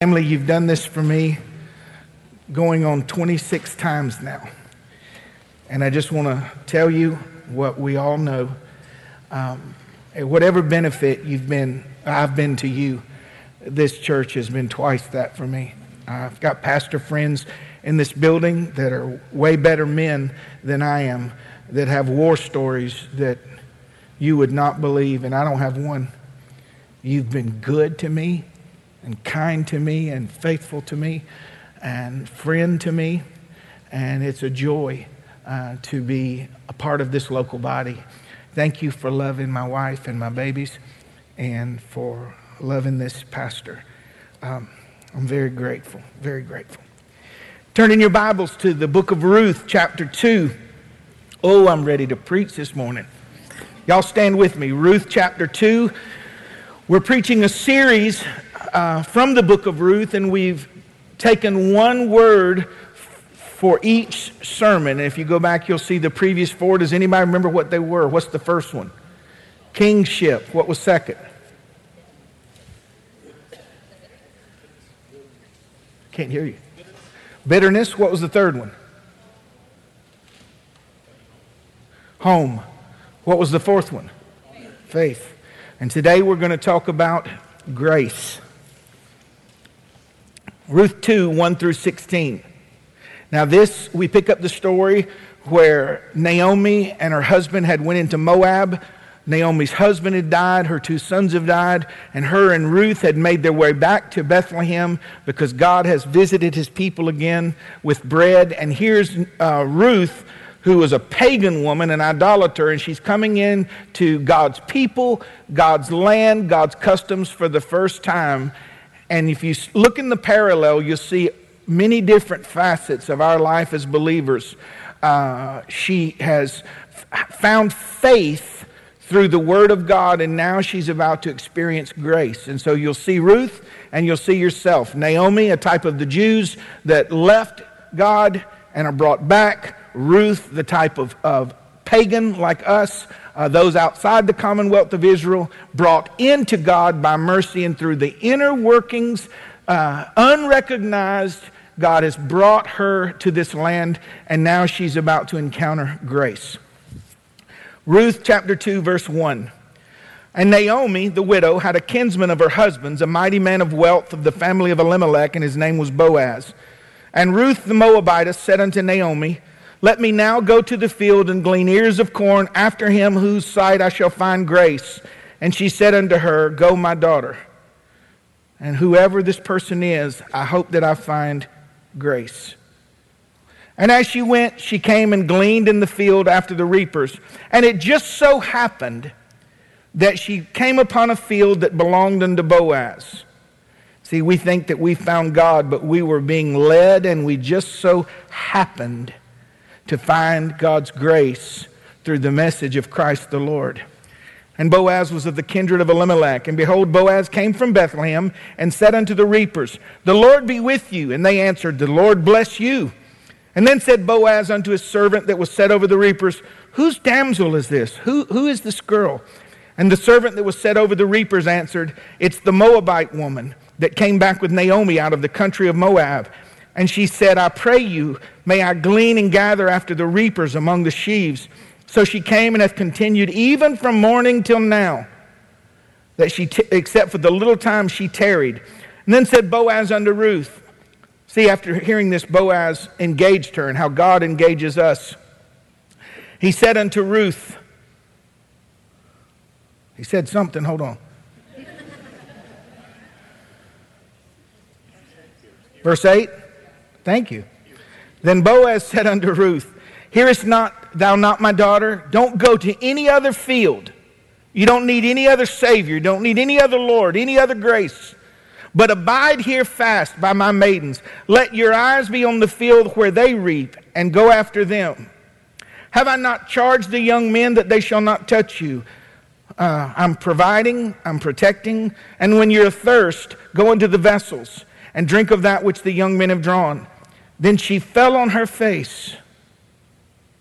Family, you've done this for me going on 26 times now. And I just want to tell you what we all know. Um, whatever benefit you've been, I've been to you, this church has been twice that for me. I've got pastor friends in this building that are way better men than I am, that have war stories that you would not believe, and I don't have one. You've been good to me and kind to me and faithful to me and friend to me. And it's a joy uh, to be a part of this local body. Thank you for loving my wife and my babies and for loving this pastor. Um, I'm very grateful, very grateful. Turn in your Bibles to the book of Ruth, chapter 2. Oh, I'm ready to preach this morning. Y'all stand with me. Ruth, chapter 2. We're preaching a series uh, from the book of Ruth, and we've taken one word for each sermon. And if you go back, you'll see the previous four. Does anybody remember what they were? What's the first one? Kingship. What was second? Can't hear you. Bitterness. What was the third one? Home. What was the fourth one? Faith. And today we're going to talk about grace. Ruth 2, 1 through 16. Now this, we pick up the story where Naomi and her husband had went into Moab. Naomi's husband had died, her two sons have died, and her and Ruth had made their way back to Bethlehem because God has visited his people again with bread. And here's uh, Ruth, who was a pagan woman, an idolater, and she's coming in to God's people, God's land, God's customs for the first time. And if you look in the parallel, you'll see many different facets of our life as believers. Uh, she has found faith through the Word of God, and now she's about to experience grace. And so you'll see Ruth and you'll see yourself. Naomi, a type of the Jews that left God and are brought back. Ruth, the type of, of pagan like us, uh, those outside the commonwealth of Israel, brought into God by mercy and through the inner workings, uh, unrecognized. God has brought her to this land, and now she's about to encounter grace. Ruth chapter 2, verse 1. And Naomi, the widow, had a kinsman of her husband's, a mighty man of wealth of the family of Elimelech, and his name was Boaz. And Ruth the Moabitess said unto Naomi, let me now go to the field and glean ears of corn after him whose sight I shall find grace. And she said unto her, Go, my daughter. And whoever this person is, I hope that I find grace. And as she went, she came and gleaned in the field after the reapers. And it just so happened that she came upon a field that belonged unto Boaz. See, we think that we found God, but we were being led, and we just so happened to find God's grace through the message of Christ the Lord. And Boaz was of the kindred of Elimelech. And behold, Boaz came from Bethlehem and said unto the reapers, The Lord be with you. And they answered, The Lord bless you. And then said Boaz unto his servant that was set over the reapers, Whose damsel is this? Who, who is this girl? And the servant that was set over the reapers answered, It's the Moabite woman that came back with Naomi out of the country of Moab. And she said, I pray you, may I glean and gather after the reapers among the sheaves. So she came and hath continued even from morning till now, that she t- except for the little time she tarried. And then said Boaz unto Ruth, See, after hearing this, Boaz engaged her and how God engages us. He said unto Ruth, He said something, hold on. Verse 8. Thank you. Then Boaz said unto Ruth, Hearest not thou not my daughter? Don't go to any other field. You don't need any other Savior. You don't need any other Lord, any other grace. But abide here fast by my maidens. Let your eyes be on the field where they reap, and go after them. Have I not charged the young men that they shall not touch you? Uh, I'm providing, I'm protecting. And when you're athirst, go into the vessels and drink of that which the young men have drawn. Then she fell on her face.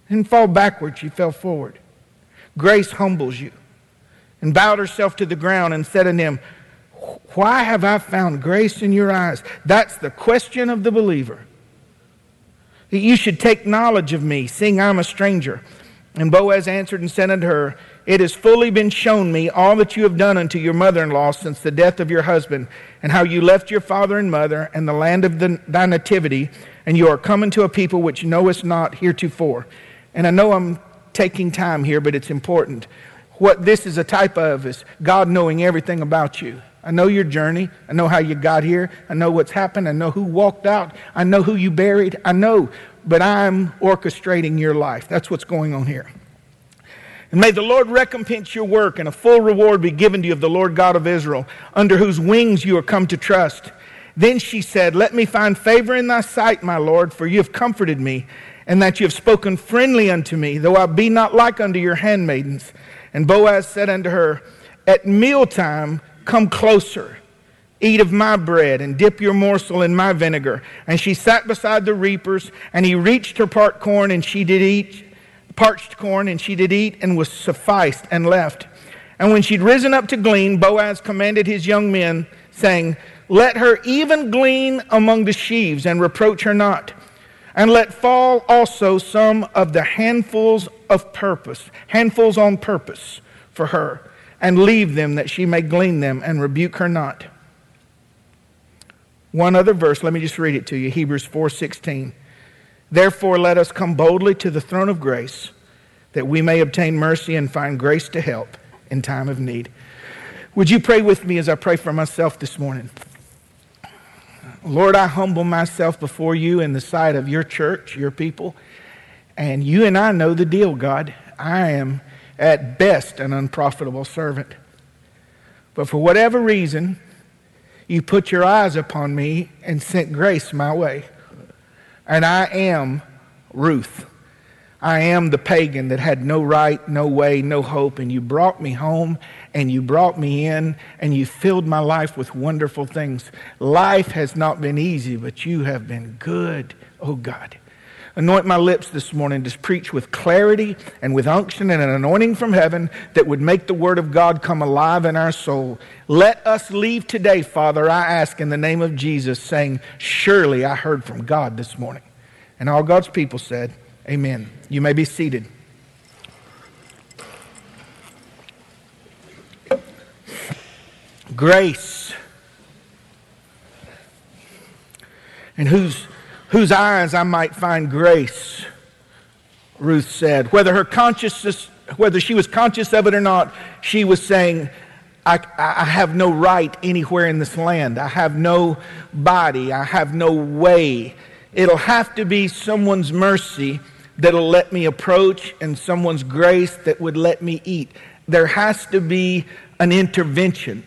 Didn't fall backward, she fell forward. Grace humbles you. And bowed herself to the ground and said unto him, Why have I found grace in your eyes? That's the question of the believer. That you should take knowledge of me, seeing I'm a stranger. And Boaz answered and said unto her, It has fully been shown me all that you have done unto your mother in law since the death of your husband, and how you left your father and mother and the land of the, thy nativity, and you are coming to a people which knowest not heretofore. And I know I'm taking time here, but it's important. What this is a type of is God knowing everything about you. I know your journey. I know how you got here. I know what's happened. I know who walked out. I know who you buried. I know, but I'm orchestrating your life. That's what's going on here. And may the Lord recompense your work, and a full reward be given to you of the Lord God of Israel, under whose wings you are come to trust. Then she said, Let me find favor in thy sight, my Lord, for you have comforted me, and that you have spoken friendly unto me, though I be not like unto your handmaidens. And Boaz said unto her, At mealtime Come closer, eat of my bread, and dip your morsel in my vinegar. And she sat beside the reapers, and he reached her part corn, and she did eat parched corn, and she did eat, and was sufficed, and left. And when she'd risen up to glean, Boaz commanded his young men, saying, Let her even glean among the sheaves, and reproach her not. And let fall also some of the handfuls of purpose, handfuls on purpose for her and leave them that she may glean them and rebuke her not. One other verse, let me just read it to you. Hebrews 4:16. Therefore let us come boldly to the throne of grace that we may obtain mercy and find grace to help in time of need. Would you pray with me as I pray for myself this morning? Lord, I humble myself before you in the sight of your church, your people, and you and I know the deal, God. I am at best an unprofitable servant. But for whatever reason, you put your eyes upon me and sent grace my way. And I am Ruth. I am the pagan that had no right, no way, no hope, and you brought me home and you brought me in and you filled my life with wonderful things. Life has not been easy, but you have been good, oh God. Anoint my lips this morning to preach with clarity and with unction and an anointing from heaven that would make the Word of God come alive in our soul. Let us leave today, Father, I ask in the name of Jesus, saying, Surely I heard from God this morning. And all God's people said, Amen. You may be seated. Grace. And whose whose eyes I might find grace, Ruth said. Whether her consciousness, whether she was conscious of it or not, she was saying, I, I, have no right anywhere in this land. I have no body. I have no way. It'll have to be someone's mercy that'll let me approach and someone's grace that would let me eat. There has to be an intervention,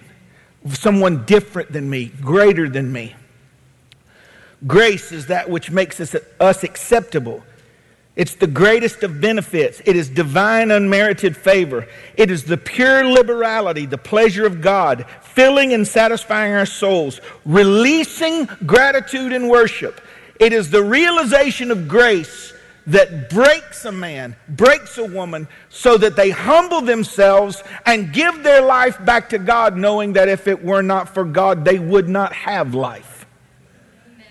someone different than me, greater than me. Grace is that which makes us, us acceptable. It's the greatest of benefits. It is divine, unmerited favor. It is the pure liberality, the pleasure of God, filling and satisfying our souls, releasing gratitude and worship. It is the realization of grace that breaks a man, breaks a woman, so that they humble themselves and give their life back to God, knowing that if it were not for God, they would not have life.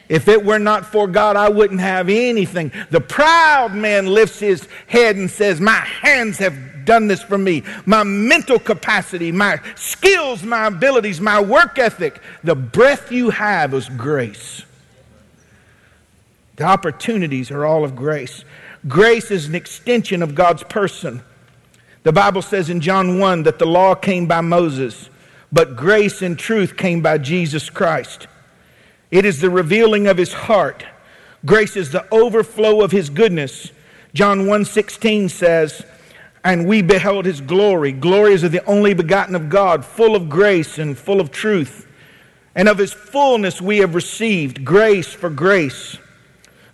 If it were not for God, I wouldn't have anything. The proud man lifts his head and says, My hands have done this for me. My mental capacity, my skills, my abilities, my work ethic. The breath you have is grace. The opportunities are all of grace. Grace is an extension of God's person. The Bible says in John 1 that the law came by Moses, but grace and truth came by Jesus Christ. It is the revealing of his heart. Grace is the overflow of his goodness. John 1:16 says, "And we beheld his glory. Glory is of the only begotten of God, full of grace and full of truth. And of his fullness we have received grace for grace."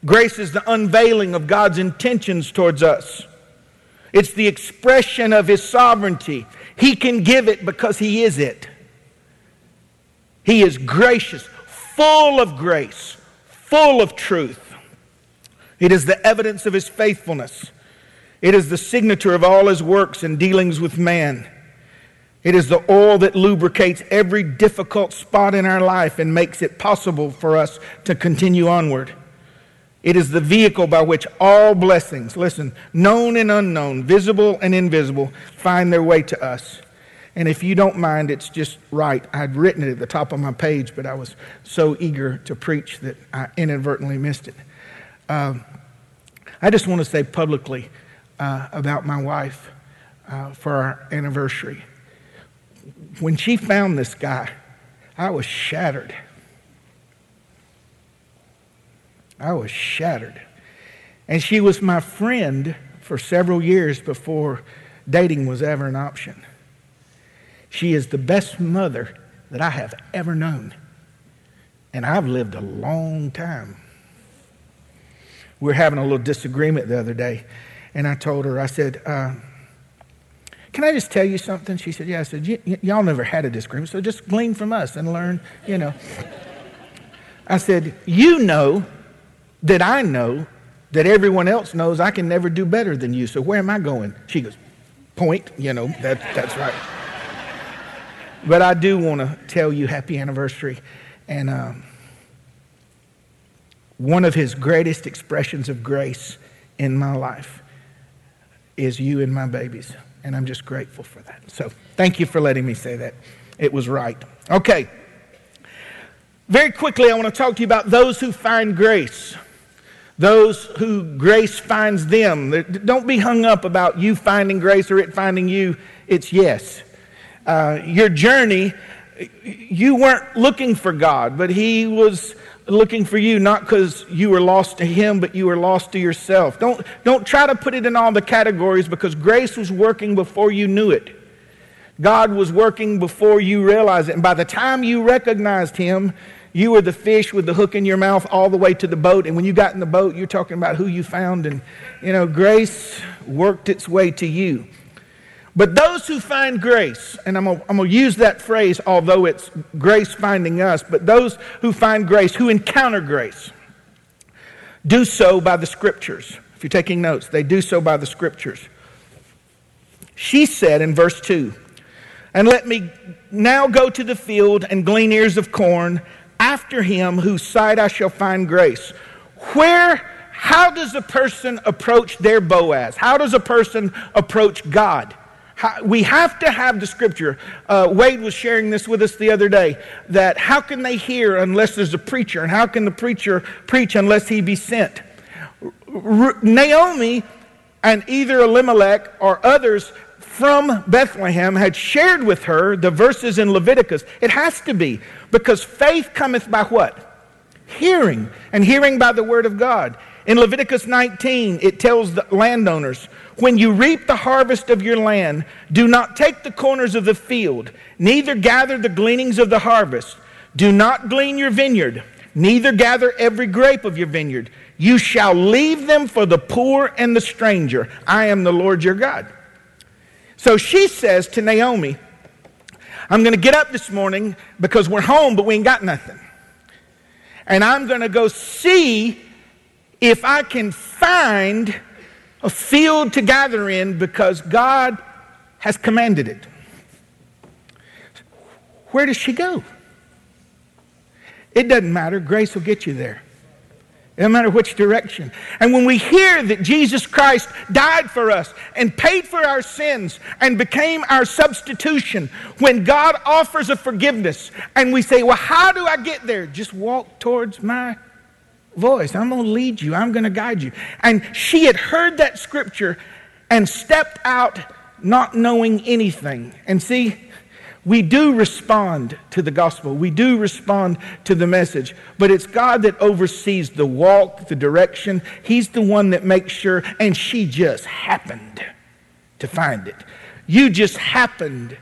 Grace is the unveiling of God's intentions towards us. It's the expression of his sovereignty. He can give it because he is it. He is gracious full of grace, full of truth. It is the evidence of his faithfulness. It is the signature of all his works and dealings with man. It is the oil that lubricates every difficult spot in our life and makes it possible for us to continue onward. It is the vehicle by which all blessings, listen, known and unknown, visible and invisible, find their way to us. And if you don't mind, it's just right. I'd written it at the top of my page, but I was so eager to preach that I inadvertently missed it. Uh, I just want to say publicly uh, about my wife uh, for our anniversary when she found this guy, I was shattered. I was shattered. And she was my friend for several years before dating was ever an option. She is the best mother that I have ever known. And I've lived a long time. We were having a little disagreement the other day, and I told her, I said, uh, can I just tell you something? She said, Yeah. I said, Y'all never had a disagreement, so just glean from us and learn, you know. I said, You know that I know that everyone else knows I can never do better than you, so where am I going? She goes, Point, you know, that, that's right. but I do want to tell you happy anniversary. And um, one of his greatest expressions of grace in my life is you and my babies. And I'm just grateful for that. So thank you for letting me say that. It was right. Okay. Very quickly, I want to talk to you about those who find grace. Those who grace finds them. Don't be hung up about you finding grace or it finding you. It's yes. Uh, your journey, you weren't looking for God, but He was looking for you, not because you were lost to him, but you were lost to yourself. Don't, don't try to put it in all the categories because grace was working before you knew it. God was working before you realized it. And by the time you recognized him, you were the fish with the hook in your mouth all the way to the boat. And when you got in the boat, you're talking about who you found. And, you know, grace worked its way to you. But those who find grace, and I'm going to use that phrase, although it's grace finding us, but those who find grace, who encounter grace, do so by the scriptures. If you're taking notes, they do so by the scriptures. She said in verse 2, And let me now go to the field and glean ears of corn after him whose side I shall find grace. Where, how does a person approach their Boaz? How does a person approach God? we have to have the scripture. Uh, Wade was sharing this with us the other day that how can they hear unless there's a preacher? And how can the preacher preach unless he be sent? R- Naomi and either Elimelech or others from Bethlehem had shared with her the verses in Leviticus. It has to be because faith cometh by what? Hearing, and hearing by the word of God. In Leviticus 19, it tells the landowners, when you reap the harvest of your land, do not take the corners of the field, neither gather the gleanings of the harvest. Do not glean your vineyard, neither gather every grape of your vineyard. You shall leave them for the poor and the stranger. I am the Lord your God. So she says to Naomi, I'm going to get up this morning because we're home, but we ain't got nothing. And I'm going to go see if I can find a field to gather in because God has commanded it. Where does she go? It doesn't matter. Grace will get you there. Doesn't matter which direction. And when we hear that Jesus Christ died for us and paid for our sins and became our substitution, when God offers a forgiveness and we say, Well, how do I get there? Just walk towards my voice. I'm going to lead you, I'm going to guide you. And she had heard that scripture and stepped out not knowing anything. And see, we do respond to the gospel. We do respond to the message. But it's God that oversees the walk, the direction. He's the one that makes sure. And she just happened to find it. You just happened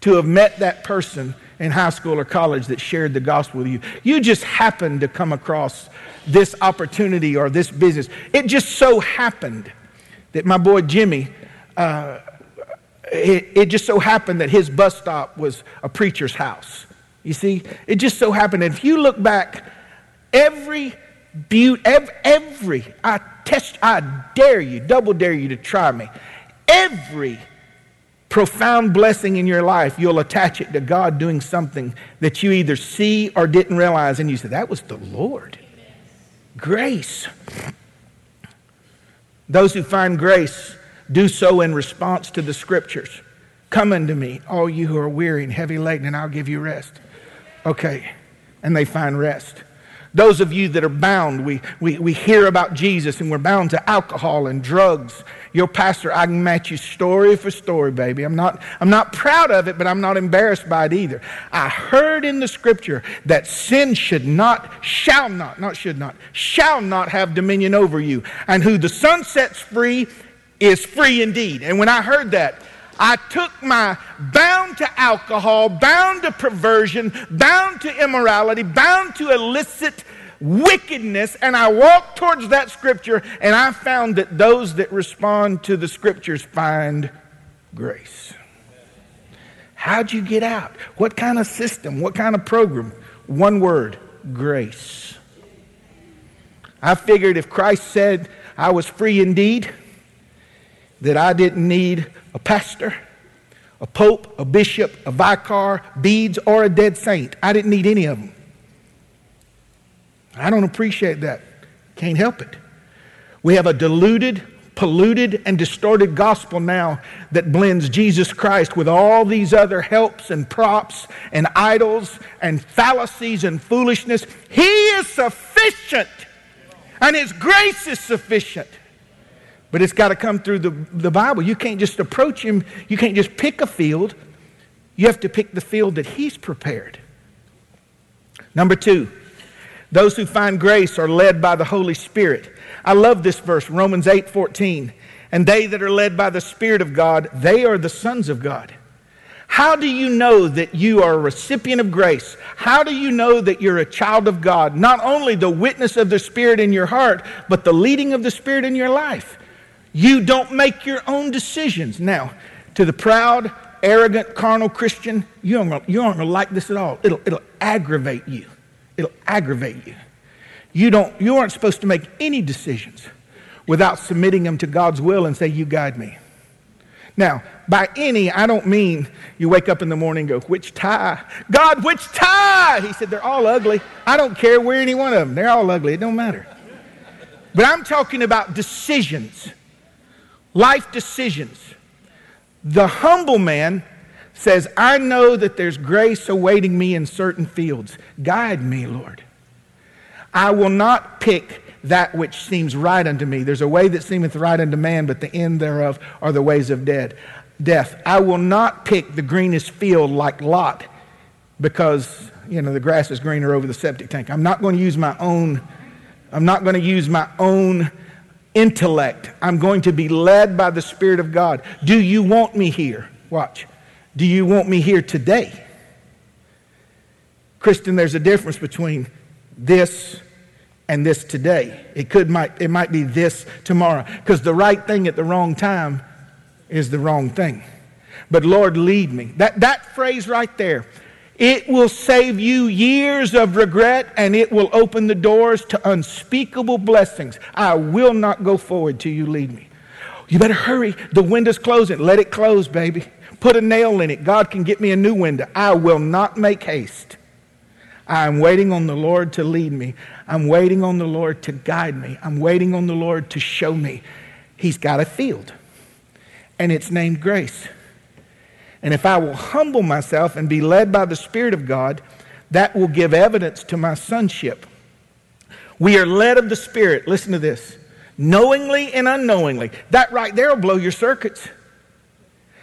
to have met that person in high school or college that shared the gospel with you. You just happened to come across this opportunity or this business. It just so happened that my boy Jimmy, uh, it, it, just so happened that his bus stop was a preacher's house. You see, it just so happened if you look back, every beauty, every, every, I test, I dare you, double dare you to try me. Every profound blessing in your life, you'll attach it to God doing something that you either see or didn't realize, and you say, That was the Lord. Grace. Those who find grace do so in response to the scriptures. Come unto me, all you who are weary and heavy laden, and I'll give you rest. Okay. And they find rest. Those of you that are bound, we, we, we hear about Jesus and we're bound to alcohol and drugs. Your pastor, I can match you story for story, baby. I'm not, I'm not proud of it, but I'm not embarrassed by it either. I heard in the scripture that sin should not, shall not, not should not, shall not have dominion over you. And who the Son sets free is free indeed. And when I heard that, I took my bound to alcohol, bound to perversion, bound to immorality, bound to illicit wickedness, and I walked towards that scripture, and I found that those that respond to the scriptures find grace. How'd you get out? What kind of system? What kind of program? One word grace. I figured if Christ said I was free indeed, that I didn't need a pastor, a pope, a bishop, a vicar, beads, or a dead saint. I didn't need any of them. I don't appreciate that. Can't help it. We have a diluted, polluted, and distorted gospel now that blends Jesus Christ with all these other helps and props and idols and fallacies and foolishness. He is sufficient, and His grace is sufficient. But it's got to come through the, the Bible. You can't just approach him, you can't just pick a field. You have to pick the field that he's prepared. Number two, those who find grace are led by the Holy Spirit. I love this verse, Romans 8 14. And they that are led by the Spirit of God, they are the sons of God. How do you know that you are a recipient of grace? How do you know that you're a child of God? Not only the witness of the Spirit in your heart, but the leading of the Spirit in your life. You don't make your own decisions. Now, to the proud, arrogant, carnal Christian, you aren't, you aren't to like this at all. It'll, it'll aggravate you. It'll aggravate you. You, don't, you aren't supposed to make any decisions without submitting them to God's will and say, You guide me. Now, by any, I don't mean you wake up in the morning and go, Which tie? God, which tie? He said, They're all ugly. I don't care wear any one of them. They're all ugly. It don't matter. But I'm talking about decisions life decisions. The humble man says, I know that there's grace awaiting me in certain fields. Guide me, Lord. I will not pick that which seems right unto me. There's a way that seemeth right unto man, but the end thereof are the ways of dead. Death. I will not pick the greenest field like Lot because, you know, the grass is greener over the septic tank. I'm not going to use my own, I'm not going to use my own intellect. I'm going to be led by the Spirit of God. Do you want me here? Watch. Do you want me here today? Christian, there's a difference between this and this today. It could might it might be this tomorrow because the right thing at the wrong time is the wrong thing. But Lord, lead me. That that phrase right there it will save you years of regret and it will open the doors to unspeakable blessings. I will not go forward till you lead me. You better hurry. The window's closing. Let it close, baby. Put a nail in it. God can get me a new window. I will not make haste. I'm waiting on the Lord to lead me. I'm waiting on the Lord to guide me. I'm waiting on the Lord to show me. He's got a field, and it's named grace. And if I will humble myself and be led by the Spirit of God, that will give evidence to my sonship. We are led of the Spirit. Listen to this knowingly and unknowingly. That right there will blow your circuits.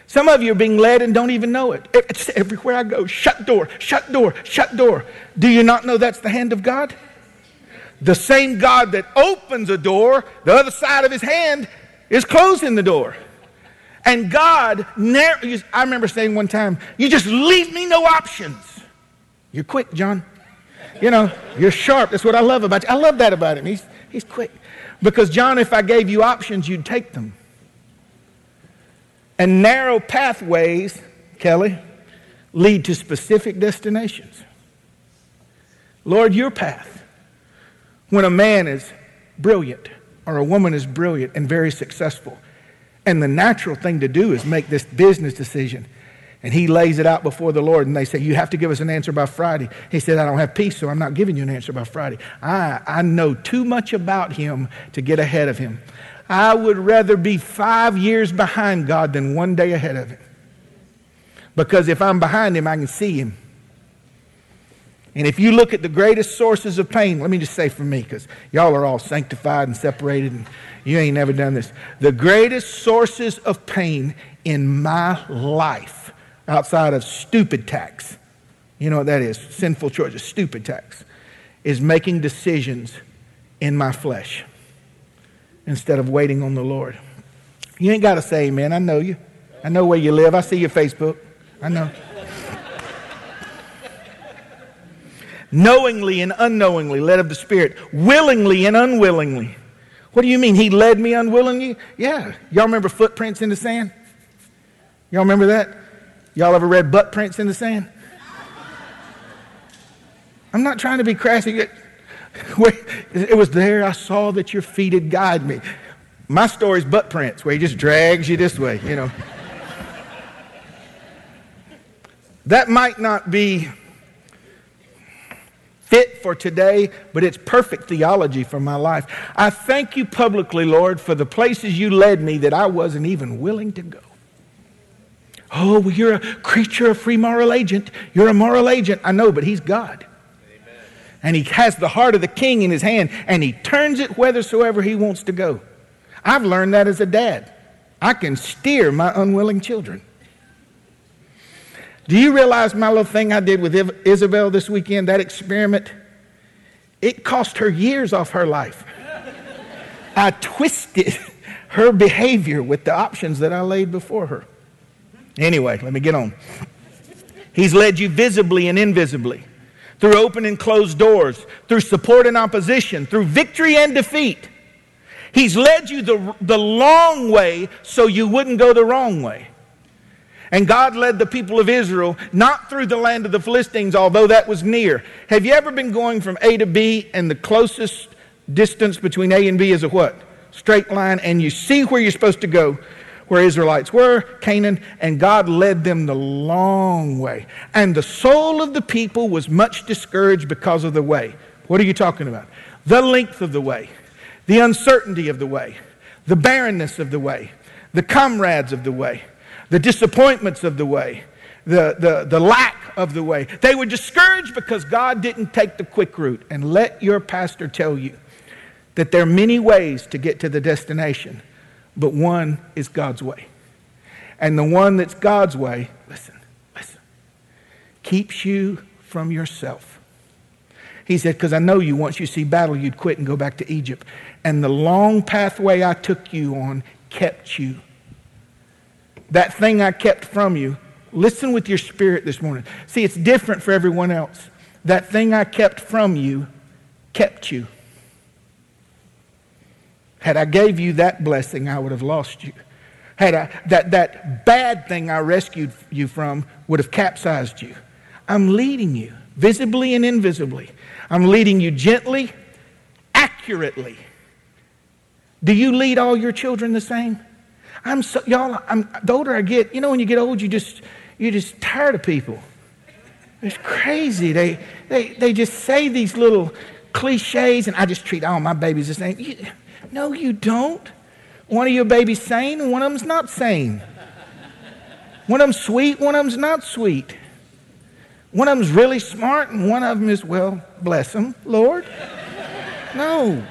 Some of you are being led and don't even know it. It's everywhere I go. Shut door, shut door, shut door. Do you not know that's the hand of God? The same God that opens a door, the other side of his hand is closing the door. And God, never, I remember saying one time, you just leave me no options. You're quick, John. You know, you're sharp. That's what I love about you. I love that about him. He's, he's quick. Because, John, if I gave you options, you'd take them. And narrow pathways, Kelly, lead to specific destinations. Lord, your path. When a man is brilliant or a woman is brilliant and very successful, And the natural thing to do is make this business decision. And he lays it out before the Lord, and they say, You have to give us an answer by Friday. He said, I don't have peace, so I'm not giving you an answer by Friday. I, I know too much about him to get ahead of him. I would rather be five years behind God than one day ahead of him. Because if I'm behind him, I can see him. And if you look at the greatest sources of pain, let me just say for me, because y'all are all sanctified and separated, and you ain't never done this. The greatest sources of pain in my life outside of stupid tax. You know what that is? Sinful choices, stupid tax. Is making decisions in my flesh instead of waiting on the Lord. You ain't got to say amen. I know you. I know where you live. I see your Facebook. I know. Knowingly and unknowingly, led of the Spirit. Willingly and unwillingly. What do you mean? He led me unwillingly? Yeah. Y'all remember footprints in the sand? Y'all remember that? Y'all ever read butt prints in the sand? I'm not trying to be crassy. It was there I saw that your feet had guided me. My story's butt prints, where he just drags you this way, you know. that might not be fit for today, but it's perfect theology for my life. I thank you publicly, Lord, for the places you led me that I wasn't even willing to go. Oh, well, you're a creature, a free moral agent. You're a moral agent. I know, but he's God. Amen. And he has the heart of the king in his hand, and he turns it whithersoever he wants to go. I've learned that as a dad. I can steer my unwilling children. Do you realize my little thing I did with Isabel this weekend, that experiment? It cost her years off her life. I twisted her behavior with the options that I laid before her. Anyway, let me get on. He's led you visibly and invisibly, through open and closed doors, through support and opposition, through victory and defeat. He's led you the, the long way so you wouldn't go the wrong way. And God led the people of Israel not through the land of the Philistines, although that was near. Have you ever been going from A to B and the closest distance between A and B is a what? Straight line, and you see where you're supposed to go, where Israelites were, Canaan, and God led them the long way. And the soul of the people was much discouraged because of the way. What are you talking about? The length of the way, the uncertainty of the way, the barrenness of the way, the comrades of the way, the disappointments of the way, the, the, the lack of the way. They were discouraged because God didn't take the quick route. And let your pastor tell you that there are many ways to get to the destination but one is God's way. And the one that's God's way, listen, listen, keeps you from yourself. He said, Because I know you, once you see battle, you'd quit and go back to Egypt. And the long pathway I took you on kept you. That thing I kept from you, listen with your spirit this morning. See, it's different for everyone else. That thing I kept from you kept you. Had I gave you that blessing, I would have lost you. Had I, that, that bad thing I rescued you from would have capsized you. I'm leading you, visibly and invisibly. I'm leading you gently, accurately. Do you lead all your children the same? I'm so, y'all, I'm, the older I get, you know, when you get old, you just, you're just tired of people. It's crazy. They, they, they just say these little cliches, and I just treat all my babies the same. You, no, you don't. One of your babies sane and one of them's not sane. One of them's sweet, one of them's not sweet. One of them's really smart and one of them is, well, bless them, Lord. No.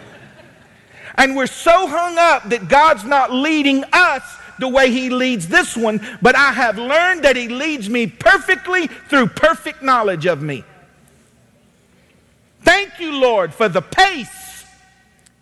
And we're so hung up that God's not leading us the way He leads this one, but I have learned that He leads me perfectly through perfect knowledge of me. Thank you, Lord, for the pace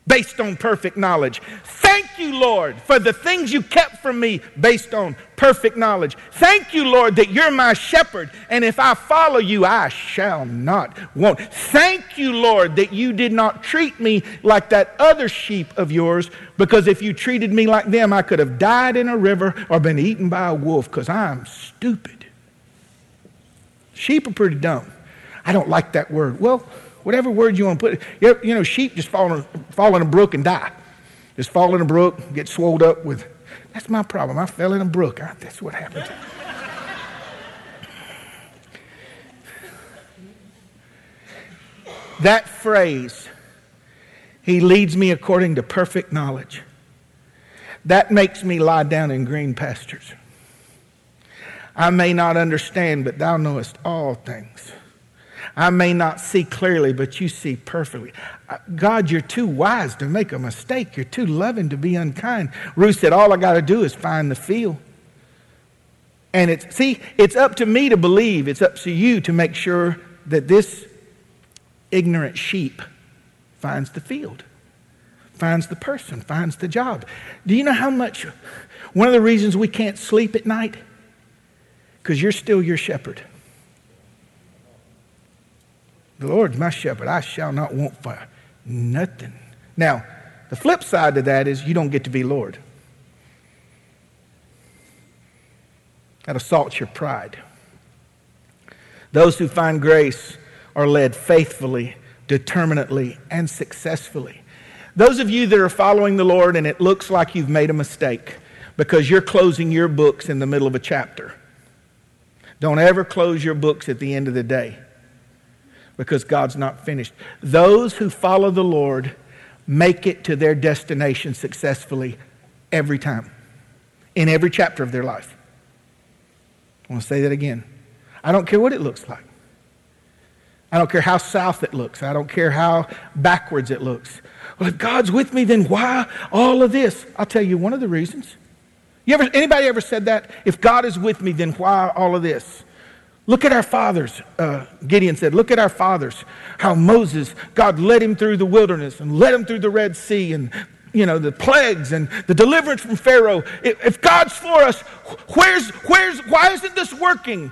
based on perfect knowledge. Thank you, Lord, for the things you kept from me based on perfect knowledge. Thank you, Lord, that you're my shepherd, and if I follow you, I shall not want. Thank you, Lord, that you did not treat me like that other sheep of yours, because if you treated me like them, I could have died in a river or been eaten by a wolf, because I'm stupid. Sheep are pretty dumb. I don't like that word. Well, whatever word you want to put. You know, sheep just fall in, fall in a brook and die. Just fall in a brook, get swelled up with That's my problem. I fell in a brook. I, that's what happened. that phrase, He leads me according to perfect knowledge, that makes me lie down in green pastures. I may not understand, but thou knowest all things. I may not see clearly, but you see perfectly. Uh, God, you're too wise to make a mistake. You're too loving to be unkind. Ruth said, All I got to do is find the field. And it's, see, it's up to me to believe. It's up to you to make sure that this ignorant sheep finds the field, finds the person, finds the job. Do you know how much? One of the reasons we can't sleep at night because you're still your shepherd. The Lord's my shepherd. I shall not want for nothing. Now, the flip side to that is you don't get to be Lord. That assaults your pride. Those who find grace are led faithfully, determinately, and successfully. Those of you that are following the Lord and it looks like you've made a mistake because you're closing your books in the middle of a chapter don't ever close your books at the end of the day because God's not finished. Those who follow the Lord make it to their destination successfully every time, in every chapter of their life. I want to say that again. I don't care what it looks like. I don't care how south it looks. I don't care how backwards it looks. Well, if God's with me, then why all of this? I'll tell you one of the reasons. You ever, anybody ever said that? If God is with me, then why all of this? Look at our fathers, uh, Gideon said. Look at our fathers. How Moses, God led him through the wilderness and led him through the Red Sea and, you know, the plagues and the deliverance from Pharaoh. If, God's for us, where's, where's, why isn't this working?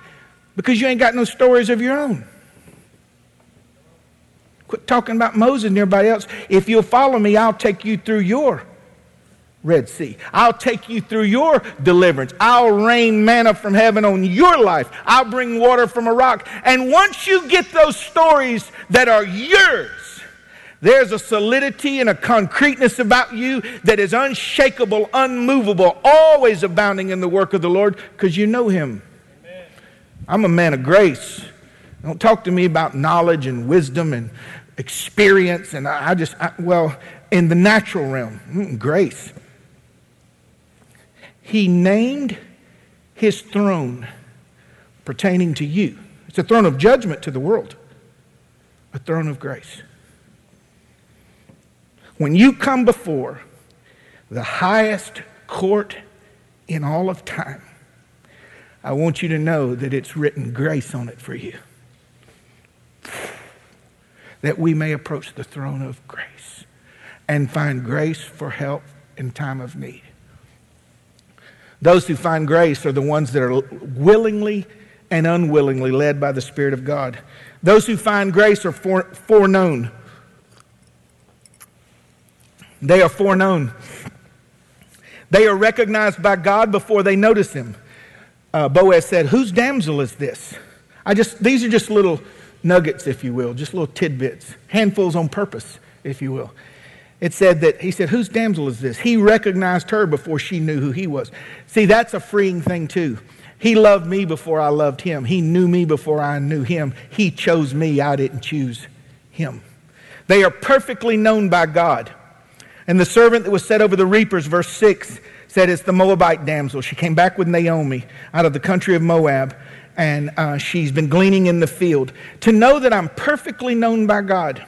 Because you ain't got no stories of your own. Quit talking about Moses and everybody else. If you'll follow me, I'll take you through your Red Sea. I'll take you through your deliverance. I'll rain manna from heaven on your life. I'll bring water from a rock. And once you get those stories that are yours, there's a solidity and a concreteness about you that is unshakable, unmovable, always abounding in the work of the Lord because you know Him. Amen. I'm a man of grace. Don't talk to me about knowledge and wisdom and experience. And I, just, I, well, in the natural realm, mm, grace he named his throne pertaining to you. It's a throne of judgment to the world, a throne of grace. When you come before the highest court in all of time, I want you to know that it's written grace on it for you. That we may approach the throne of grace and find grace for help in time of need. Those who find grace are the ones that are willingly and unwillingly led by the Spirit of God. Those who find grace are foreknown. They are foreknown. They are recognized by God before they notice Him. Uh, Boaz said, Whose damsel is this? I just, these are just little nuggets, if you will, just little tidbits, handfuls on purpose, if you will it said that he said, Whose damsel is this? He recognized her before she knew who he was. See, that's a freeing thing, too. He loved me before I loved him. He knew me before I knew him. He chose me. I didn't choose him. They are perfectly known by God. And the servant that was set over the reapers, verse 6, said, It's the Moabite damsel. She came back with Naomi out of the country of Moab, and uh, she's been gleaning in the field. To know that I'm perfectly known by God.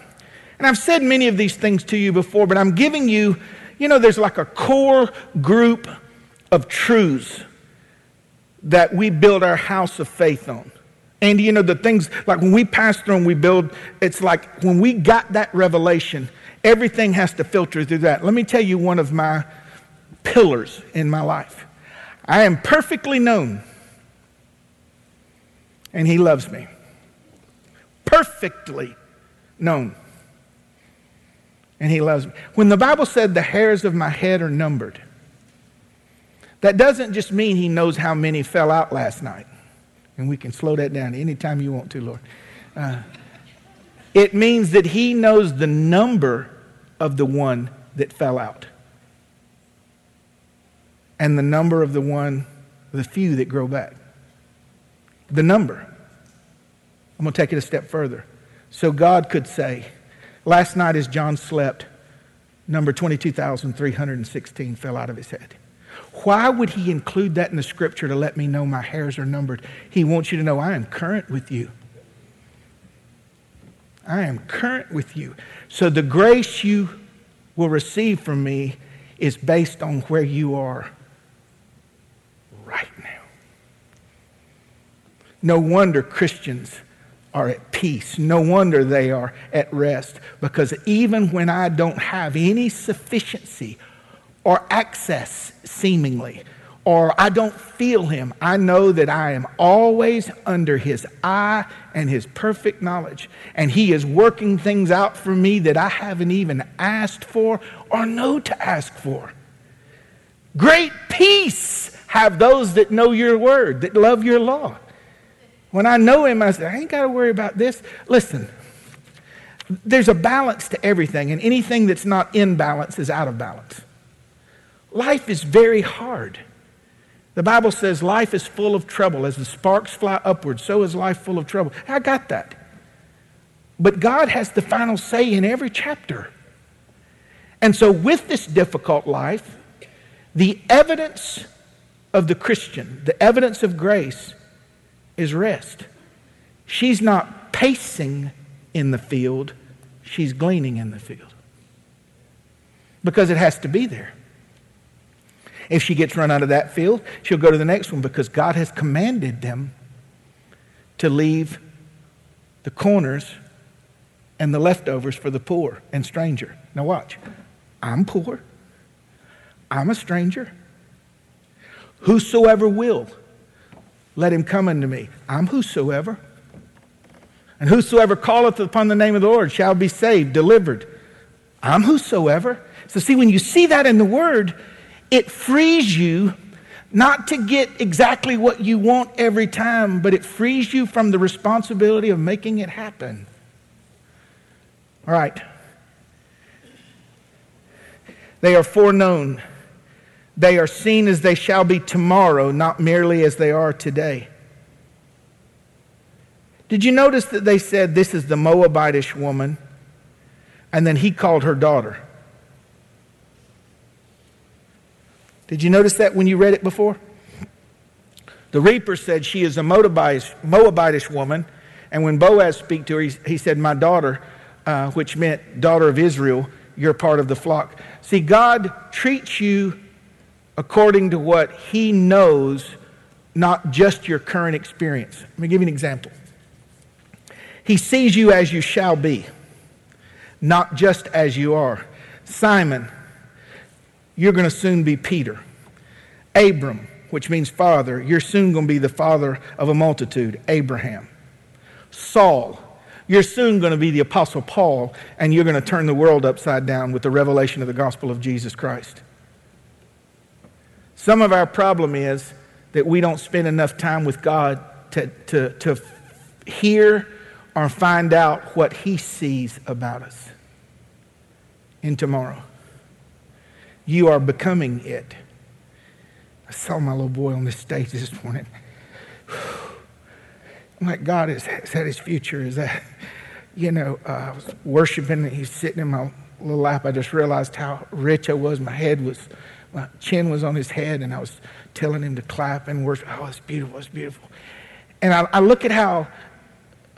And I've said many of these things to you before, but I'm giving you, you know, there's like a core group of truths that we build our house of faith on. And you know, the things like when we pass through and we build, it's like when we got that revelation, everything has to filter through that. Let me tell you one of my pillars in my life. I am perfectly known, and He loves me. Perfectly known and he loves me. When the Bible said the hairs of my head are numbered, that doesn't just mean he knows how many fell out last night. And we can slow that down anytime you want to, Lord. Uh, it means that he knows the number of the one that fell out. and the number of the one, the few that grow back. The number. I'm going to take it a step further. So God could say, Last night as John slept, number 22,316 fell out of his head. Why would he include that in the scripture to let me know my hairs are numbered? He wants you to know I am current with you. I am current with you. So the grace you will receive from me is based on where you are right now. No wonder Christians are at peace. No wonder they are at rest because even when I don't have any sufficiency or access, seemingly, or I don't feel Him, I know that I am always under His eye and His perfect knowledge. And He is working things out for me that I haven't even asked for or know to ask for. Great peace have those that know your word, that love your law. When I know him, I say, I ain't got to worry about this. Listen, there's a balance to everything, and anything that's not in balance is out of balance. Life is very hard. The Bible says life is full of trouble. As the sparks fly upward, so is life full of trouble. I got that. But God has the final say in every chapter. And so, with this difficult life, the evidence of the Christian, the evidence of grace, is rest. She's not pacing in the field, she's gleaning in the field. Because it has to be there. If she gets run out of that field, she'll go to the next one because God has commanded them to leave the corners and the leftovers for the poor and stranger. Now, watch. I'm poor. I'm a stranger. Whosoever will let him come unto me. I'm whosoever. And whosoever calleth upon the name of the Lord shall be saved, delivered. I'm whosoever. So, see, when you see that in the Word, it frees you not to get exactly what you want every time, but it frees you from the responsibility of making it happen. All right. They are foreknown. They are seen as they shall be tomorrow, not merely as they are today. Did you notice that they said this is the Moabitish woman, and then he called her daughter? Did you notice that when you read it before? The reaper said she is a Moabitish, woman, and when Boaz spoke to her, he, he said, My daughter, uh, which meant daughter of Israel, you're part of the flock. See, God treats you according to what He knows, not just your current experience. Let me give you an example. He sees you as you shall be, not just as you are. Simon, you're going to soon be Peter. Abram, which means father, you're soon going to be the father of a multitude, Abraham. Saul, you're soon going to be the Apostle Paul, and you're going to turn the world upside down with the revelation of the gospel of Jesus Christ. Some of our problem is that we don't spend enough time with God to, to, to hear or find out what He sees about us in tomorrow. You are becoming it. I saw my little boy on the stage this morning. I'm like, God, is, is that his future? Is that, you know, uh, I was worshiping, and he's sitting in my little lap. I just realized how rich I was. My head was my chin was on his head, and I was telling him to clap and worship. Oh, it's beautiful, it's beautiful. And I, I look at how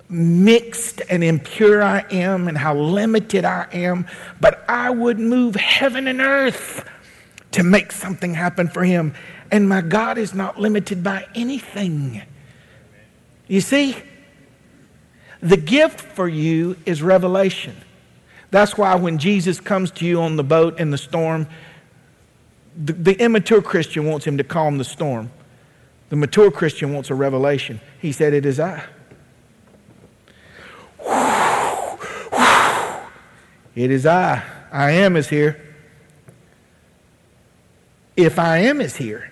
mixed and impure I am and how limited I am, but I would move heaven and earth to make something happen for him. And my God is not limited by anything. You see, the gift for you is revelation. That's why when Jesus comes to you on the boat in the storm, the, the immature Christian wants him to calm the storm. The mature Christian wants a revelation. He said, It is I. It is I. I am is here. If I am is here,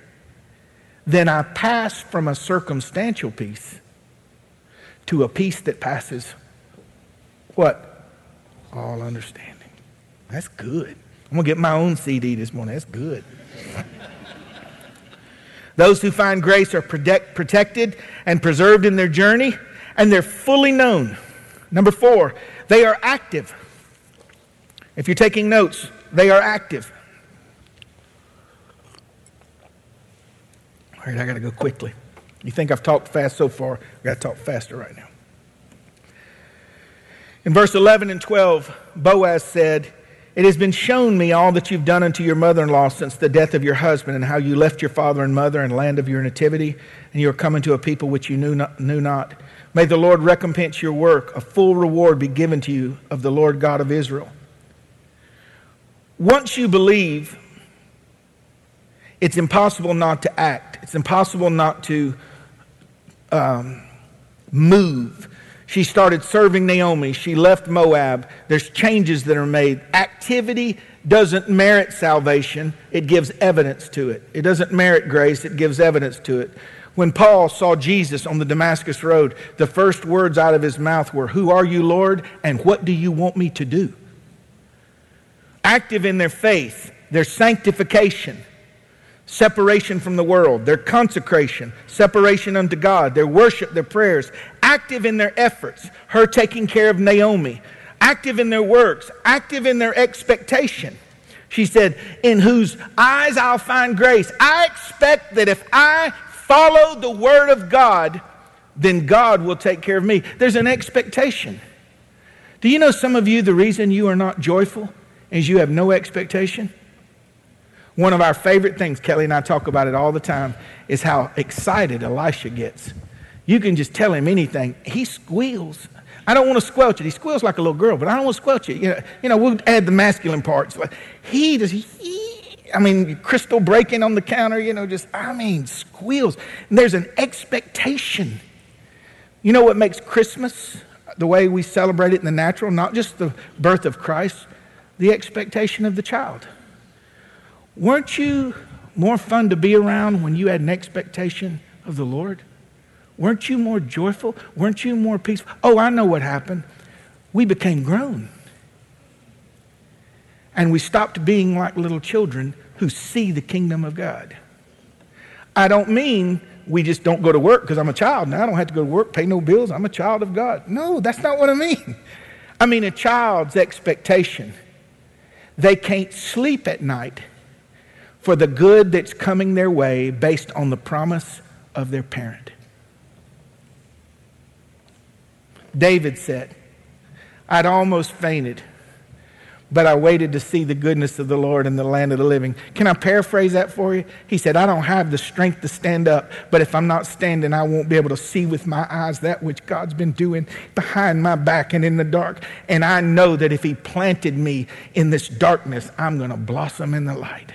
then I pass from a circumstantial peace to a peace that passes what? All understanding. That's good. I'm going to get my own CD this morning. That's good. Those who find grace are protect, protected and preserved in their journey, and they're fully known. Number four, they are active. If you're taking notes, they are active. All right, I got to go quickly. You think I've talked fast so far? I got to talk faster right now. In verse 11 and 12, Boaz said, It has been shown me all that you've done unto your mother in law since the death of your husband, and how you left your father and mother and land of your nativity, and you are coming to a people which you knew not. Knew not. May the Lord recompense your work. A full reward be given to you of the Lord God of Israel. Once you believe, it's impossible not to act. It's impossible not to um, move. She started serving Naomi. She left Moab. There's changes that are made. Activity doesn't merit salvation, it gives evidence to it. It doesn't merit grace, it gives evidence to it. When Paul saw Jesus on the Damascus Road, the first words out of his mouth were, Who are you, Lord, and what do you want me to do? Active in their faith, their sanctification, separation from the world, their consecration, separation unto God, their worship, their prayers, active in their efforts, her taking care of Naomi, active in their works, active in their expectation. She said, In whose eyes I'll find grace. I expect that if I follow the word of God, then God will take care of me. There's an expectation. Do you know some of you, the reason you are not joyful is you have no expectation? One of our favorite things, Kelly and I talk about it all the time, is how excited Elisha gets. You can just tell him anything. He squeals. I don't want to squelch it. He squeals like a little girl, but I don't want to squelch it. You know, you know we'll add the masculine parts. He does. He, I mean, crystal breaking on the counter, you know, just, I mean, squeals. And there's an expectation. You know what makes Christmas the way we celebrate it in the natural? Not just the birth of Christ, the expectation of the child. Weren't you more fun to be around when you had an expectation of the Lord? Weren't you more joyful? Weren't you more peaceful? Oh, I know what happened. We became grown. And we stopped being like little children who see the kingdom of God. I don't mean we just don't go to work because I'm a child. Now I don't have to go to work, pay no bills. I'm a child of God. No, that's not what I mean. I mean a child's expectation. They can't sleep at night for the good that's coming their way based on the promise of their parent. David said, I'd almost fainted but I waited to see the goodness of the Lord in the land of the living. Can I paraphrase that for you? He said, I don't have the strength to stand up, but if I'm not standing, I won't be able to see with my eyes that which God's been doing behind my back and in the dark. And I know that if He planted me in this darkness, I'm going to blossom in the light.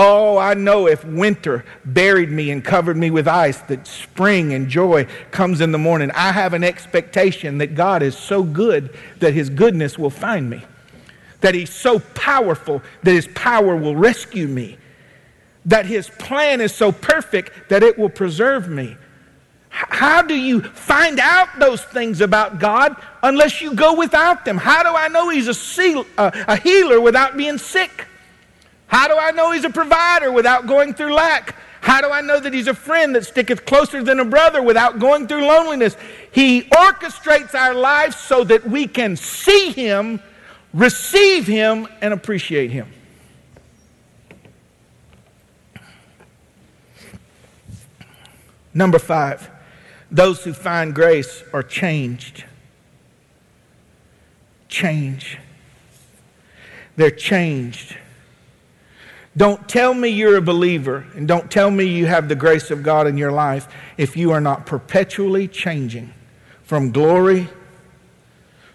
Oh, I know if winter buried me and covered me with ice, that spring and joy comes in the morning. I have an expectation that God is so good that His goodness will find me that he's so powerful that his power will rescue me, that his plan is so perfect that it will preserve me. How do you find out those things about God unless you go without them? How do I know he's a, seal, uh, a healer without being sick? How do I know he's a provider without going through lack? How do I know that he's a friend that sticketh closer than a brother without going through loneliness? He orchestrates our lives so that we can see him receive Him and appreciate Him. Number five, those who find grace are changed. Change. They're changed. Don't tell me you're a believer and don't tell me you have the grace of God in your life if you are not perpetually changing from glory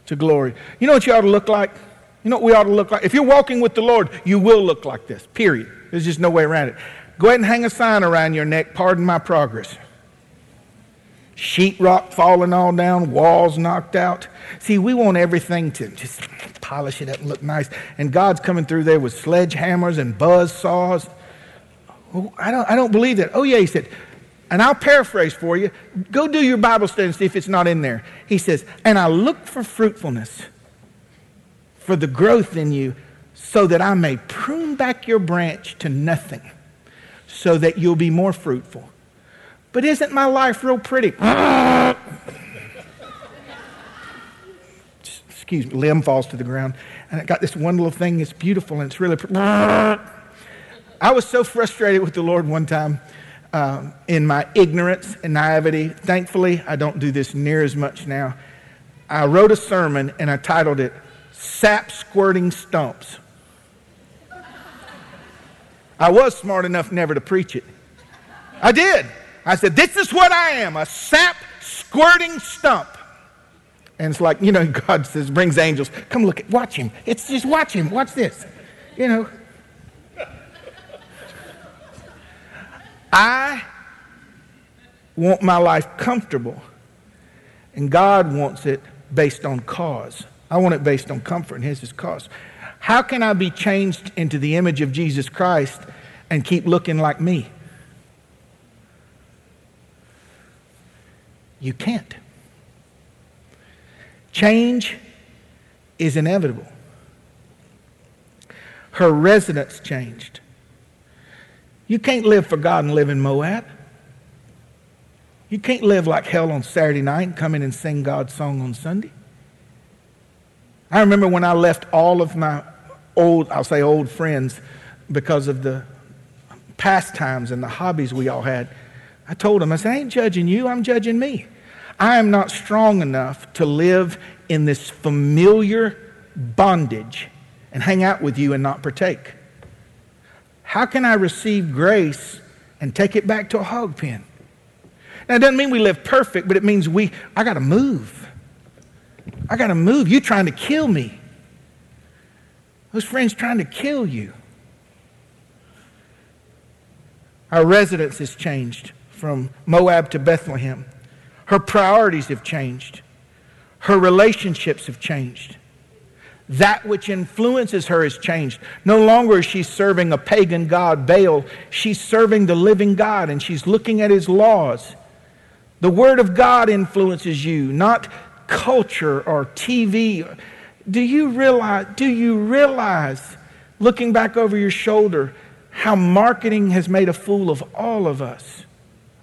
to glory. You know what you ought to look like? You know what we ought to look like? If you're walking with the Lord, you will look like this, period. There's just no way around it. Go ahead and hang a sign around your neck, pardon my progress. Sheetrock falling all down, walls knocked out. See, we want everything to just polish it up and look nice. And God's coming through there with sledgehammers and buzz saws. Oh, I, don't, I don't believe that. Oh, yeah, he said, and I'll paraphrase for you. Go do your Bible study and see if it's not in there. He says, And I look for fruitfulness, for the growth in you, so that I may prune back your branch to nothing, so that you'll be more fruitful. But isn't my life real pretty? Excuse me, limb falls to the ground. And it got this one little thing that's beautiful and it's really pretty. I was so frustrated with the Lord one time um, in my ignorance and naivety. Thankfully, I don't do this near as much now. I wrote a sermon and I titled it Sap Squirting Stumps. I was smart enough never to preach it. I did. I said, This is what I am a sap squirting stump. And it's like, you know, God says, brings angels, come look at, watch him. It's just watch him, watch this. You know. I want my life comfortable, and God wants it based on cause. I want it based on comfort, and His is cause. How can I be changed into the image of Jesus Christ and keep looking like me? You can't. Change is inevitable. Her residence changed. You can't live for God and live in Moab. You can't live like hell on Saturday night and come in and sing God's song on Sunday. I remember when I left all of my old, I'll say old friends, because of the pastimes and the hobbies we all had. I told them, I said, I ain't judging you, I'm judging me. I am not strong enough to live in this familiar bondage and hang out with you and not partake. How can I receive grace and take it back to a hog pen? Now, it doesn't mean we live perfect, but it means we, I got to move. I got to move. You trying to kill me. Those friends trying to kill you. Our residence has changed from Moab to Bethlehem. Her priorities have changed. Her relationships have changed. That which influences her has changed. No longer is she serving a pagan god, Baal. She's serving the living God and she's looking at his laws. The Word of God influences you, not culture or TV. Do you realize, do you realize, looking back over your shoulder, how marketing has made a fool of all of us?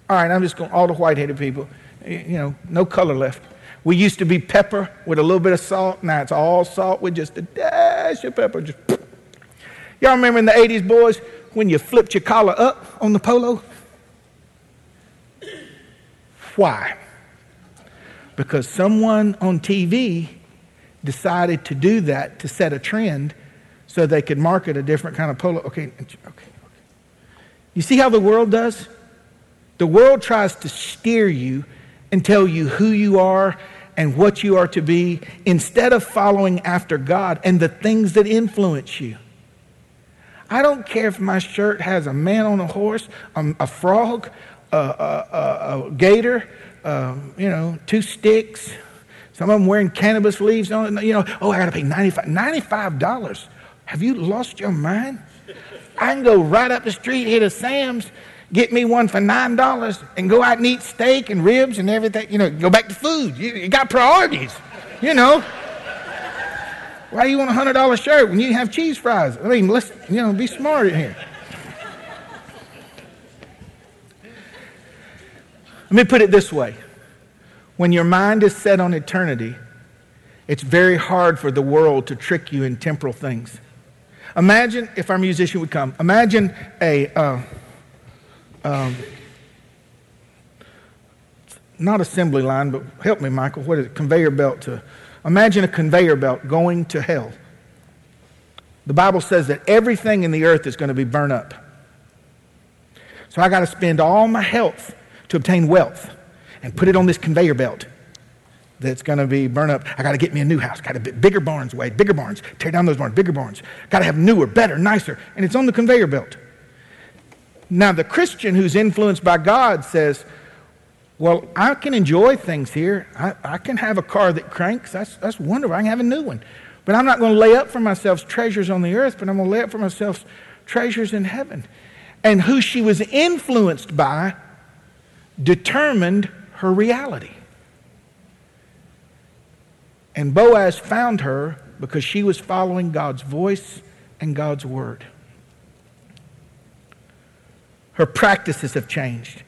All right, I'm just going, all the white headed people, you know, no color left. We used to be pepper with a little bit of salt. Now it's all salt with just a dash of pepper. Just, Y'all remember in the 80s, boys, when you flipped your collar up on the polo? Why? Because someone on TV decided to do that to set a trend so they could market a different kind of polo. Okay, okay, okay. You see how the world does? The world tries to steer you and tell you who you are and what you are to be instead of following after God and the things that influence you. I don't care if my shirt has a man on a horse, a, a frog, a, a, a gator, uh, you know, two sticks. Some of them wearing cannabis leaves on it. You know, oh, I got to pay $95. $95. Have you lost your mind? I can go right up the street, hit a Sam's, get me one for nine dollars and go out and eat steak and ribs and everything. You know, go back to food. You, you got priorities. You know. Why do you want a hundred dollar shirt when you have cheese fries? I mean, let's you know, be smart here. Let me put it this way. When your mind is set on eternity, it's very hard for the world to trick you in temporal things. Imagine if our musician would come. Imagine a uh, um, not assembly line, but help me, Michael. What is it? Conveyor belt to. Imagine a conveyor belt going to hell. The Bible says that everything in the earth is going to be burned up. So I got to spend all my health to obtain wealth and put it on this conveyor belt that's going to be burned up. I got to get me a new house. Got to bigger barns, Wade, bigger barns. Tear down those barns, bigger barns. Got to have newer, better, nicer, and it's on the conveyor belt. Now, the Christian who's influenced by God says, Well, I can enjoy things here. I, I can have a car that cranks. That's, that's wonderful. I can have a new one. But I'm not going to lay up for myself treasures on the earth, but I'm going to lay up for myself treasures in heaven. And who she was influenced by determined her reality. And Boaz found her because she was following God's voice and God's word. Her practices have changed.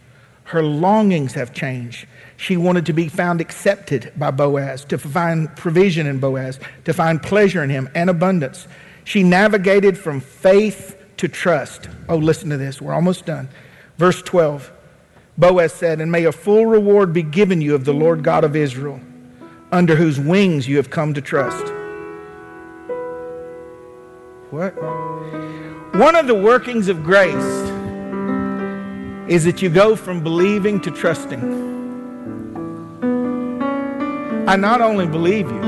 Her longings have changed. She wanted to be found accepted by Boaz, to find provision in Boaz, to find pleasure in him and abundance. She navigated from faith to trust. Oh, listen to this. We're almost done. Verse 12 Boaz said, And may a full reward be given you of the Lord God of Israel, under whose wings you have come to trust. What? One of the workings of grace is that you go from believing to trusting. I not only believe you,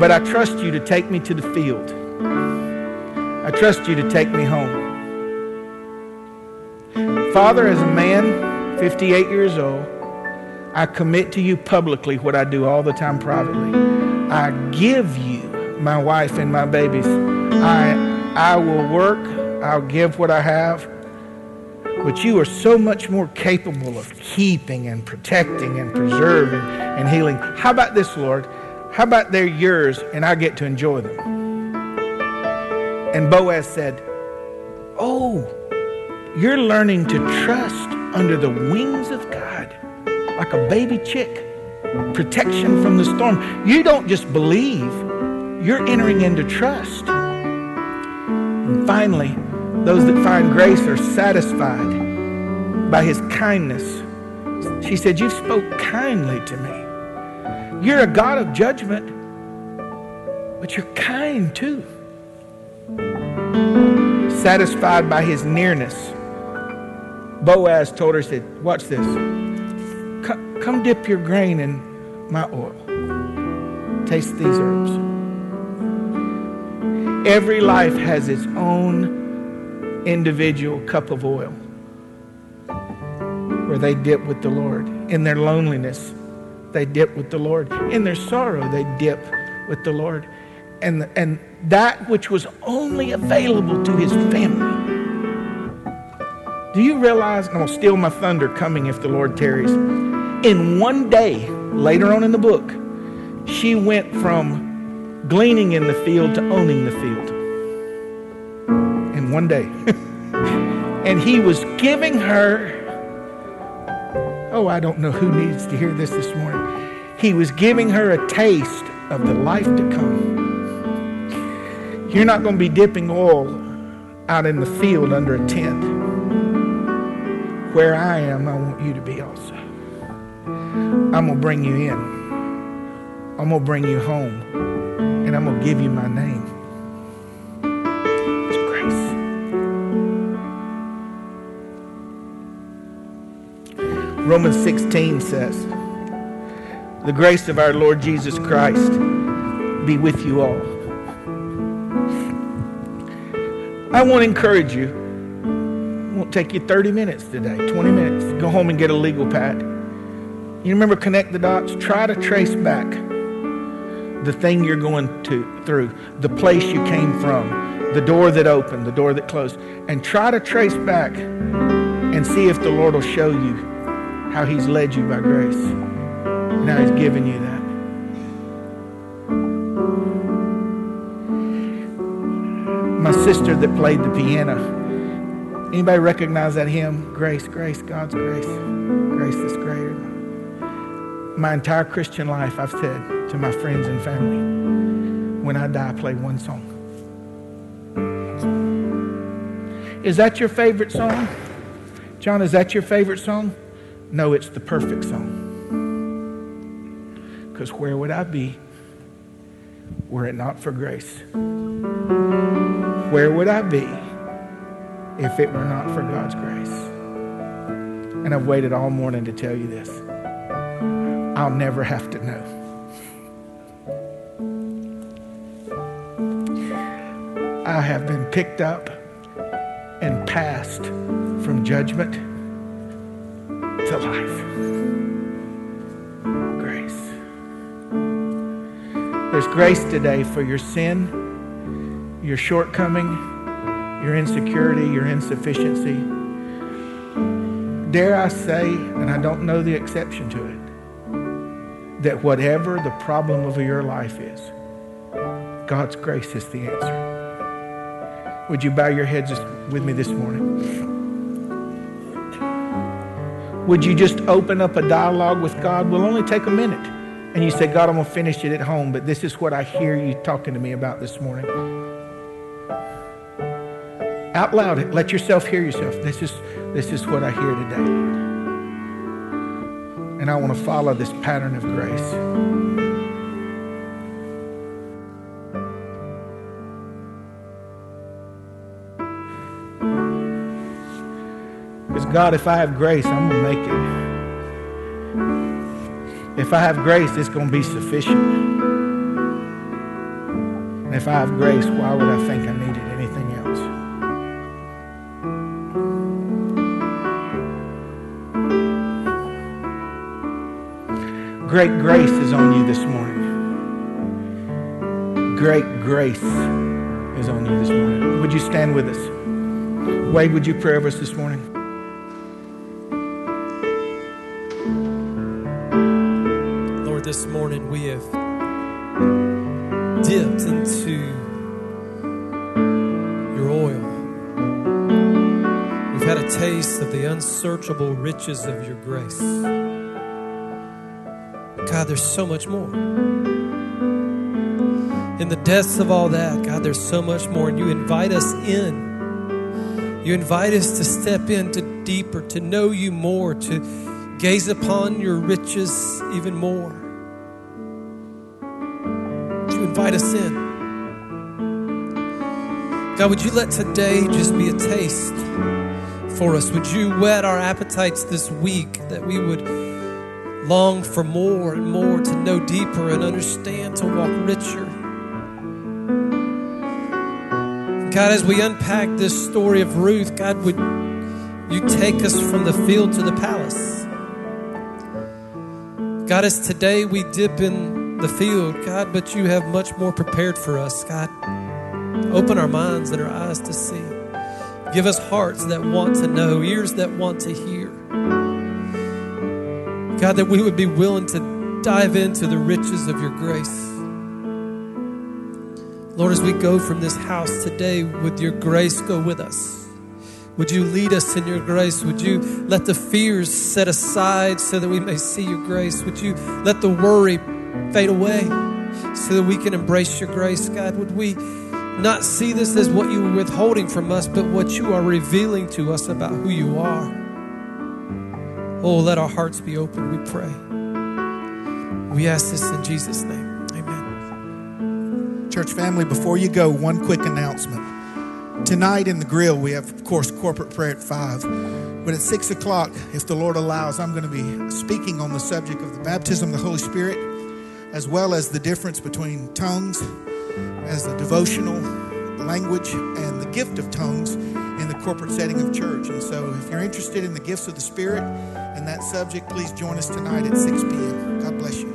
but I trust you to take me to the field. I trust you to take me home. Father, as a man, 58 years old, I commit to you publicly what I do all the time privately. I give you my wife and my babies. I, I will work, I'll give what I have, but you are so much more capable of keeping and protecting and preserving and healing. How about this, Lord? How about they're yours and I get to enjoy them? And Boaz said, Oh, you're learning to trust under the wings of God like a baby chick. Protection from the storm. You don't just believe, you're entering into trust. And finally, those that find grace are satisfied by his kindness. She said, You spoke kindly to me. You're a God of judgment, but you're kind too. Satisfied by his nearness, Boaz told her, said, Watch this. Come, come dip your grain in my oil. Taste these herbs. Every life has its own individual cup of oil where they dip with the Lord. In their loneliness, they dip with the Lord. In their sorrow, they dip with the Lord. And, and that which was only available to his family. Do you realize, and I'll steal my thunder coming if the Lord tarries. In one day, later on in the book, she went from gleaning in the field to owning the field one day. and he was giving her, oh, I don't know who needs to hear this this morning. He was giving her a taste of the life to come. You're not going to be dipping oil out in the field under a tent. Where I am, I want you to be also. I'm going to bring you in. I'm going to bring you home. And I'm going to give you my name. Romans 16 says, The grace of our Lord Jesus Christ be with you all. I want to encourage you. It won't take you 30 minutes today, 20 minutes. Go home and get a legal pad. You remember connect the dots? Try to trace back the thing you're going to through, the place you came from, the door that opened, the door that closed, and try to trace back and see if the Lord will show you how He's led you by grace. And how He's given you that. My sister that played the piano. Anybody recognize that hymn? Grace, grace, God's grace. Grace is greater. My entire Christian life, I've said to my friends and family, when I die, play one song. Is that your favorite song? John, is that your favorite song? No, it's the perfect song. Because where would I be were it not for grace? Where would I be if it were not for God's grace? And I've waited all morning to tell you this. I'll never have to know. I have been picked up and passed from judgment to life. Grace. There's grace today for your sin, your shortcoming, your insecurity, your insufficiency. Dare I say, and I don't know the exception to it, that whatever the problem of your life is, God's grace is the answer. Would you bow your heads with me this morning? Would you just open up a dialogue with God? Will only take a minute. And you say, God, I'm going to finish it at home, but this is what I hear you talking to me about this morning. Out loud, let yourself hear yourself. This is, this is what I hear today. And I want to follow this pattern of grace. God, if I have grace, I'm going to make it. If I have grace, it's going to be sufficient. And if I have grace, why would I think I needed anything else? Great grace is on you this morning. Great grace is on you this morning. Would you stand with us? Wade, would you pray over us this morning? Unsearchable riches of your grace. God, there's so much more. In the depths of all that, God, there's so much more. And you invite us in. You invite us to step into deeper, to know you more, to gaze upon your riches even more You invite us in. God, would you let today just be a taste for us? Would you whet our appetites this week that we would long for more and more to know deeper and understand, to walk richer? God, as we unpack this story of Ruth, God, would you take us from the field to the palace? God, as today we dip in the field, God, but you have much more prepared for us, God. Open our minds and our eyes to see. Give us hearts that want to know, ears that want to hear. God, that we would be willing to dive into the riches of your grace. Lord, as we go from this house today, would your grace go with us? Would you lead us in your grace? Would you let the fears set aside so that we may see your grace? Would you let the worry fade away so that we can embrace your grace, God. Would we not see this as what you were withholding from us, but what you are revealing to us about who you are? Oh, let our hearts be open, we pray. We ask this in Jesus' name. Amen. Church family, before you go, one quick announcement. Tonight in the grill, we have, of course, corporate prayer at 5. But at 6 o'clock, if the Lord allows, I'm going to be speaking on the subject of the baptism of the Holy Spirit as well as the difference between tongues as the devotional language and the gift of tongues in the corporate setting of church. And so, if you're interested in the gifts of the Spirit and that subject, please join us tonight at 6 p.m. God bless you.